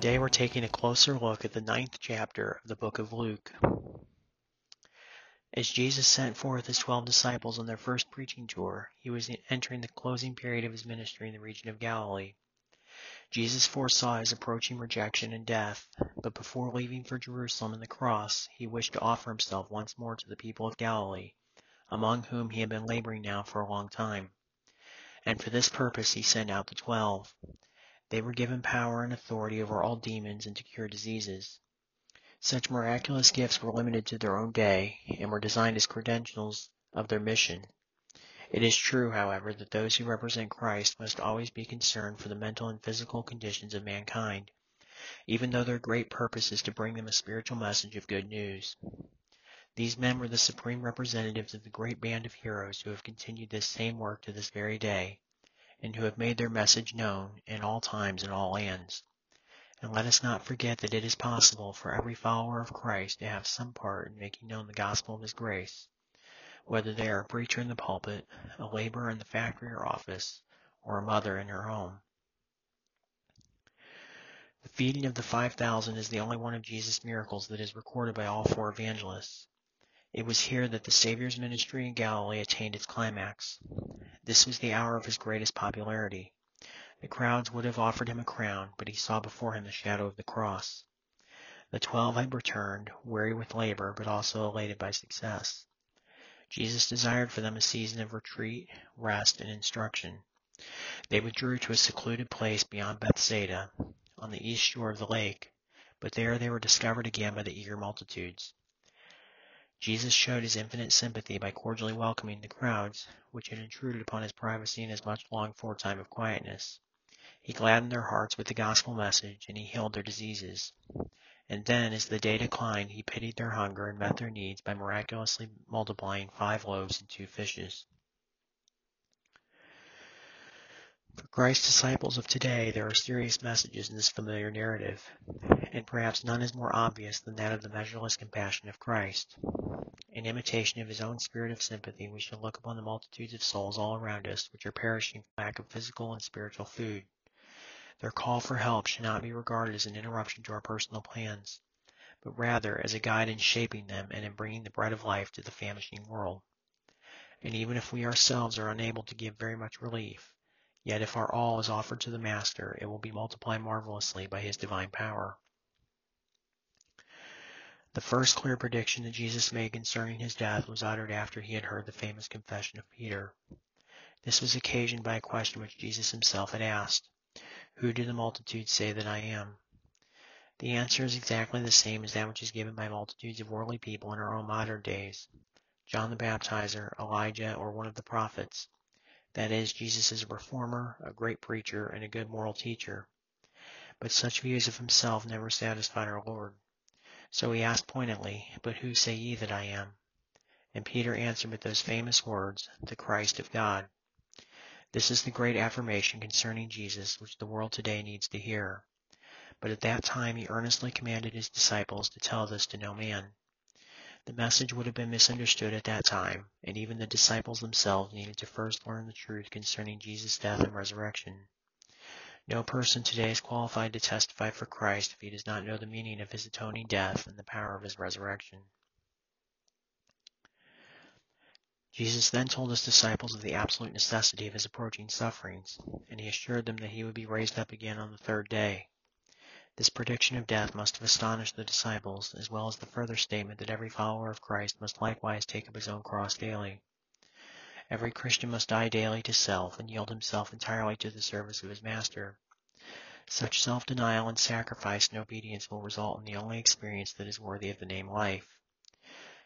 Today we're taking a closer look at the ninth chapter of the book of Luke. As Jesus sent forth his twelve disciples on their first preaching tour, he was entering the closing period of his ministry in the region of Galilee. Jesus foresaw his approaching rejection and death, but before leaving for Jerusalem and the cross, he wished to offer himself once more to the people of Galilee, among whom he had been laboring now for a long time. And for this purpose he sent out the twelve. They were given power and authority over all demons and to cure diseases. Such miraculous gifts were limited to their own day and were designed as credentials of their mission. It is true, however, that those who represent Christ must always be concerned for the mental and physical conditions of mankind, even though their great purpose is to bring them a spiritual message of good news. These men were the supreme representatives of the great band of heroes who have continued this same work to this very day and who have made their message known in all times and all lands. And let us not forget that it is possible for every follower of Christ to have some part in making known the gospel of his grace, whether they are a preacher in the pulpit, a laborer in the factory or office, or a mother in her home. The feeding of the 5,000 is the only one of Jesus' miracles that is recorded by all four evangelists. It was here that the Savior's ministry in Galilee attained its climax. This was the hour of his greatest popularity. The crowds would have offered him a crown, but he saw before him the shadow of the cross. The twelve had returned, weary with labor, but also elated by success. Jesus desired for them a season of retreat, rest, and instruction. They withdrew to a secluded place beyond Bethsaida, on the east shore of the lake, but there they were discovered again by the eager multitudes. Jesus showed his infinite sympathy by cordially welcoming the crowds, which had intruded upon his privacy in his much longed for time of quietness. He gladdened their hearts with the gospel message, and he healed their diseases. And then, as the day declined, he pitied their hunger and met their needs by miraculously multiplying five loaves and two fishes. For Christ's disciples of today, there are serious messages in this familiar narrative, and perhaps none is more obvious than that of the measureless compassion of Christ. In imitation of his own spirit of sympathy, we should look upon the multitudes of souls all around us which are perishing for lack of physical and spiritual food. Their call for help should not be regarded as an interruption to our personal plans, but rather as a guide in shaping them and in bringing the bread of life to the famishing world. And even if we ourselves are unable to give very much relief, yet if our all is offered to the Master, it will be multiplied marvelously by his divine power. The first clear prediction that Jesus made concerning his death was uttered after he had heard the famous confession of Peter. This was occasioned by a question which Jesus himself had asked, Who do the multitudes say that I am? The answer is exactly the same as that which is given by multitudes of worldly people in our own modern days. John the Baptizer, Elijah, or one of the prophets. That is, Jesus is a reformer, a great preacher, and a good moral teacher. But such views of himself never satisfied our Lord. So he asked pointedly, But who say ye that I am? And Peter answered with those famous words, The Christ of God. This is the great affirmation concerning Jesus which the world today needs to hear. But at that time he earnestly commanded his disciples to tell this to no man. The message would have been misunderstood at that time, and even the disciples themselves needed to first learn the truth concerning Jesus' death and resurrection. No person today is qualified to testify for Christ if he does not know the meaning of his atoning death and the power of his resurrection. Jesus then told his disciples of the absolute necessity of his approaching sufferings, and he assured them that he would be raised up again on the third day. This prediction of death must have astonished the disciples, as well as the further statement that every follower of Christ must likewise take up his own cross daily. Every Christian must die daily to self and yield himself entirely to the service of his Master. Such self-denial and sacrifice and obedience will result in the only experience that is worthy of the name life.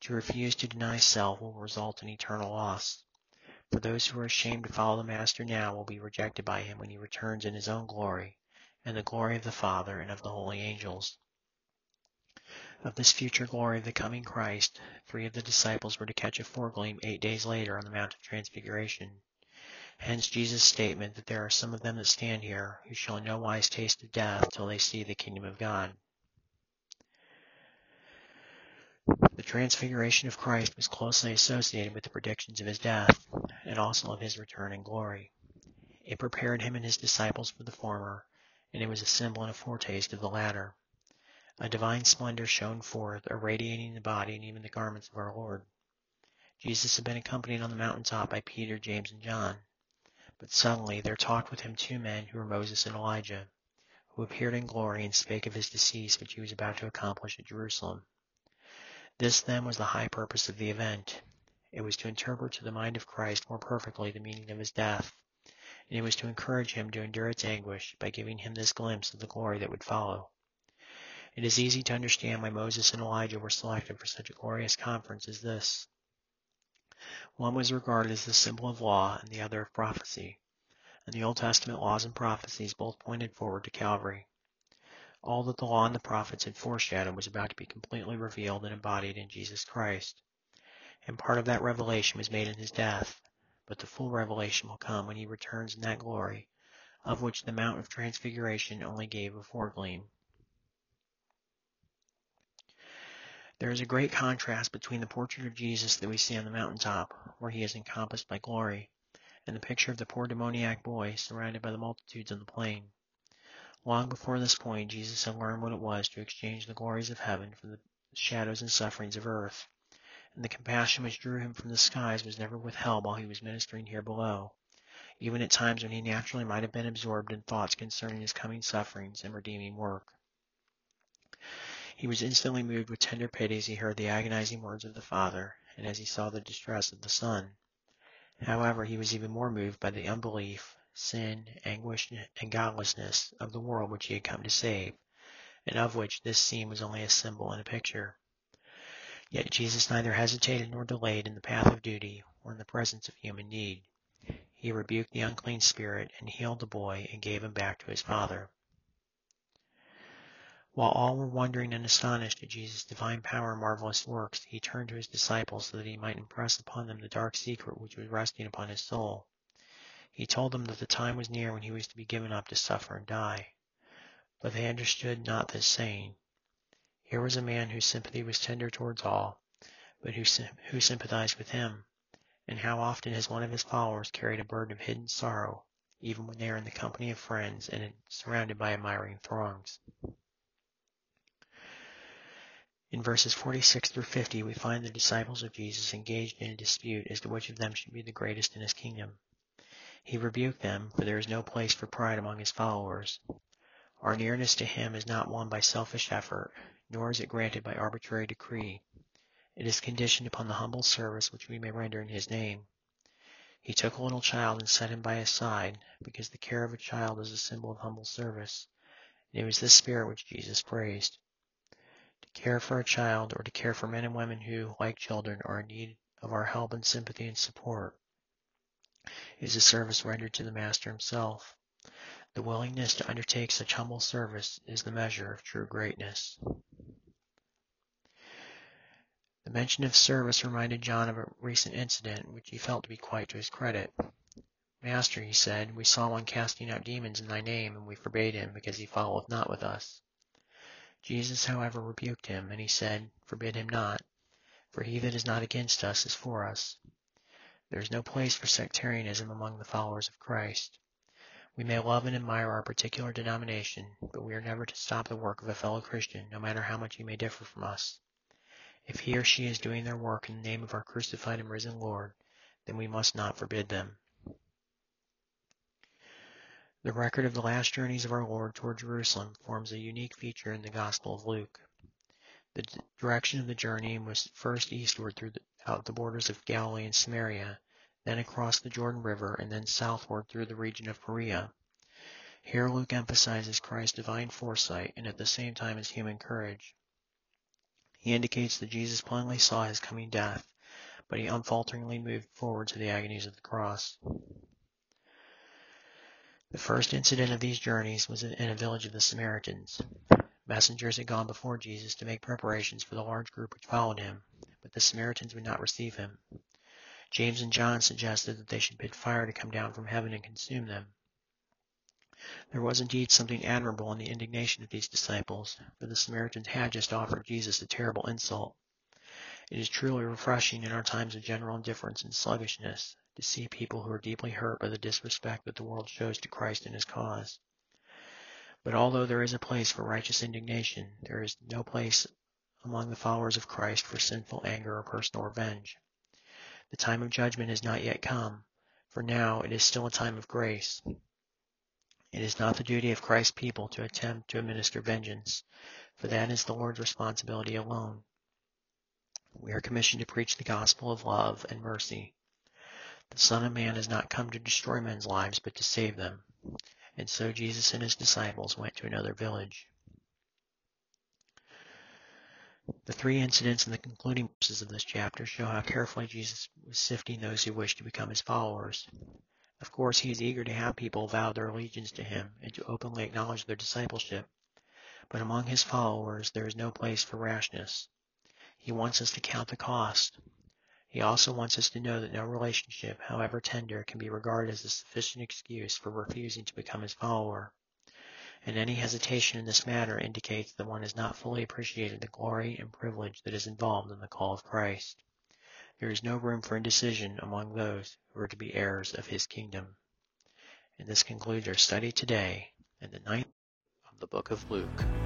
To refuse to deny self will result in eternal loss. For those who are ashamed to follow the Master now will be rejected by him when he returns in his own glory, and the glory of the Father and of the holy angels. Of this future glory of the coming Christ, three of the disciples were to catch a foregleam eight days later on the Mount of Transfiguration. Hence Jesus' statement that there are some of them that stand here who shall in no wise taste of death till they see the kingdom of God. The transfiguration of Christ was closely associated with the predictions of his death, and also of his return in glory. It prepared him and his disciples for the former, and it was a symbol and a foretaste of the latter. A divine splendor shone forth, irradiating the body and even the garments of our Lord. Jesus had been accompanied on the mountaintop by Peter, James, and John. But suddenly there talked with him two men who were Moses and Elijah, who appeared in glory and spake of his decease which he was about to accomplish at Jerusalem. This then was the high purpose of the event. It was to interpret to the mind of Christ more perfectly the meaning of his death, and it was to encourage him to endure its anguish by giving him this glimpse of the glory that would follow. It is easy to understand why Moses and Elijah were selected for such a glorious conference as this. One was regarded as the symbol of law and the other of prophecy, and the Old Testament laws and prophecies both pointed forward to Calvary. All that the law and the prophets had foreshadowed was about to be completely revealed and embodied in Jesus Christ. And part of that revelation was made in his death, but the full revelation will come when he returns in that glory, of which the Mount of Transfiguration only gave a foregleam. There is a great contrast between the portrait of Jesus that we see on the mountaintop, where he is encompassed by glory, and the picture of the poor demoniac boy surrounded by the multitudes on the plain. Long before this point, Jesus had learned what it was to exchange the glories of heaven for the shadows and sufferings of earth, and the compassion which drew him from the skies was never withheld while he was ministering here below, even at times when he naturally might have been absorbed in thoughts concerning his coming sufferings and redeeming work. He was instantly moved with tender pity as he heard the agonizing words of the Father, and as he saw the distress of the Son. However, he was even more moved by the unbelief, sin, anguish, and godlessness of the world which he had come to save, and of which this scene was only a symbol and a picture. Yet Jesus neither hesitated nor delayed in the path of duty or in the presence of human need. He rebuked the unclean spirit and healed the boy and gave him back to his father. While all were wondering and astonished at Jesus' divine power and marvelous works, he turned to his disciples so that he might impress upon them the dark secret which was resting upon his soul. He told them that the time was near when he was to be given up to suffer and die. But they understood not this saying. Here was a man whose sympathy was tender towards all, but who, who sympathized with him. And how often has one of his followers carried a burden of hidden sorrow, even when they are in the company of friends and surrounded by admiring throngs? In verses 46 through 50, we find the disciples of Jesus engaged in a dispute as to which of them should be the greatest in his kingdom. He rebuked them, for there is no place for pride among his followers. Our nearness to him is not won by selfish effort, nor is it granted by arbitrary decree. It is conditioned upon the humble service which we may render in his name. He took a little child and set him by his side, because the care of a child is a symbol of humble service, and it was this spirit which Jesus praised. To care for a child, or to care for men and women who, like children, are in need of our help and sympathy and support, is a service rendered to the Master himself. The willingness to undertake such humble service is the measure of true greatness. The mention of service reminded John of a recent incident which he felt to be quite to his credit. Master, he said, we saw one casting out demons in thy name, and we forbade him, because he followeth not with us. Jesus, however, rebuked him, and he said, Forbid him not, for he that is not against us is for us. There is no place for sectarianism among the followers of Christ. We may love and admire our particular denomination, but we are never to stop the work of a fellow Christian, no matter how much he may differ from us. If he or she is doing their work in the name of our crucified and risen Lord, then we must not forbid them. The record of the last journeys of our Lord toward Jerusalem forms a unique feature in the Gospel of Luke. The direction of the journey was first eastward through the, out the borders of Galilee and Samaria, then across the Jordan River, and then southward through the region of Perea. Here Luke emphasizes Christ's divine foresight and at the same time his human courage. He indicates that Jesus plainly saw his coming death, but he unfalteringly moved forward to the agonies of the cross. The first incident of these journeys was in a village of the Samaritans. Messengers had gone before Jesus to make preparations for the large group which followed him, but the Samaritans would not receive him. James and John suggested that they should bid fire to come down from heaven and consume them. There was indeed something admirable in the indignation of these disciples, for the Samaritans had just offered Jesus a terrible insult. It is truly refreshing in our times of general indifference and sluggishness to see people who are deeply hurt by the disrespect that the world shows to Christ and his cause. But although there is a place for righteous indignation, there is no place among the followers of Christ for sinful anger or personal revenge. The time of judgment has not yet come, for now it is still a time of grace. It is not the duty of Christ's people to attempt to administer vengeance, for that is the Lord's responsibility alone. We are commissioned to preach the gospel of love and mercy. The Son of Man has not come to destroy men's lives, but to save them. And so Jesus and his disciples went to another village. The three incidents in the concluding verses of this chapter show how carefully Jesus was sifting those who wished to become his followers. Of course, he is eager to have people vow their allegiance to him and to openly acknowledge their discipleship. But among his followers, there is no place for rashness. He wants us to count the cost, he also wants us to know that no relationship, however tender, can be regarded as a sufficient excuse for refusing to become his follower. And any hesitation in this matter indicates that one has not fully appreciated the glory and privilege that is involved in the call of Christ. There is no room for indecision among those who are to be heirs of his kingdom. And this concludes our study today in the ninth of the book of Luke.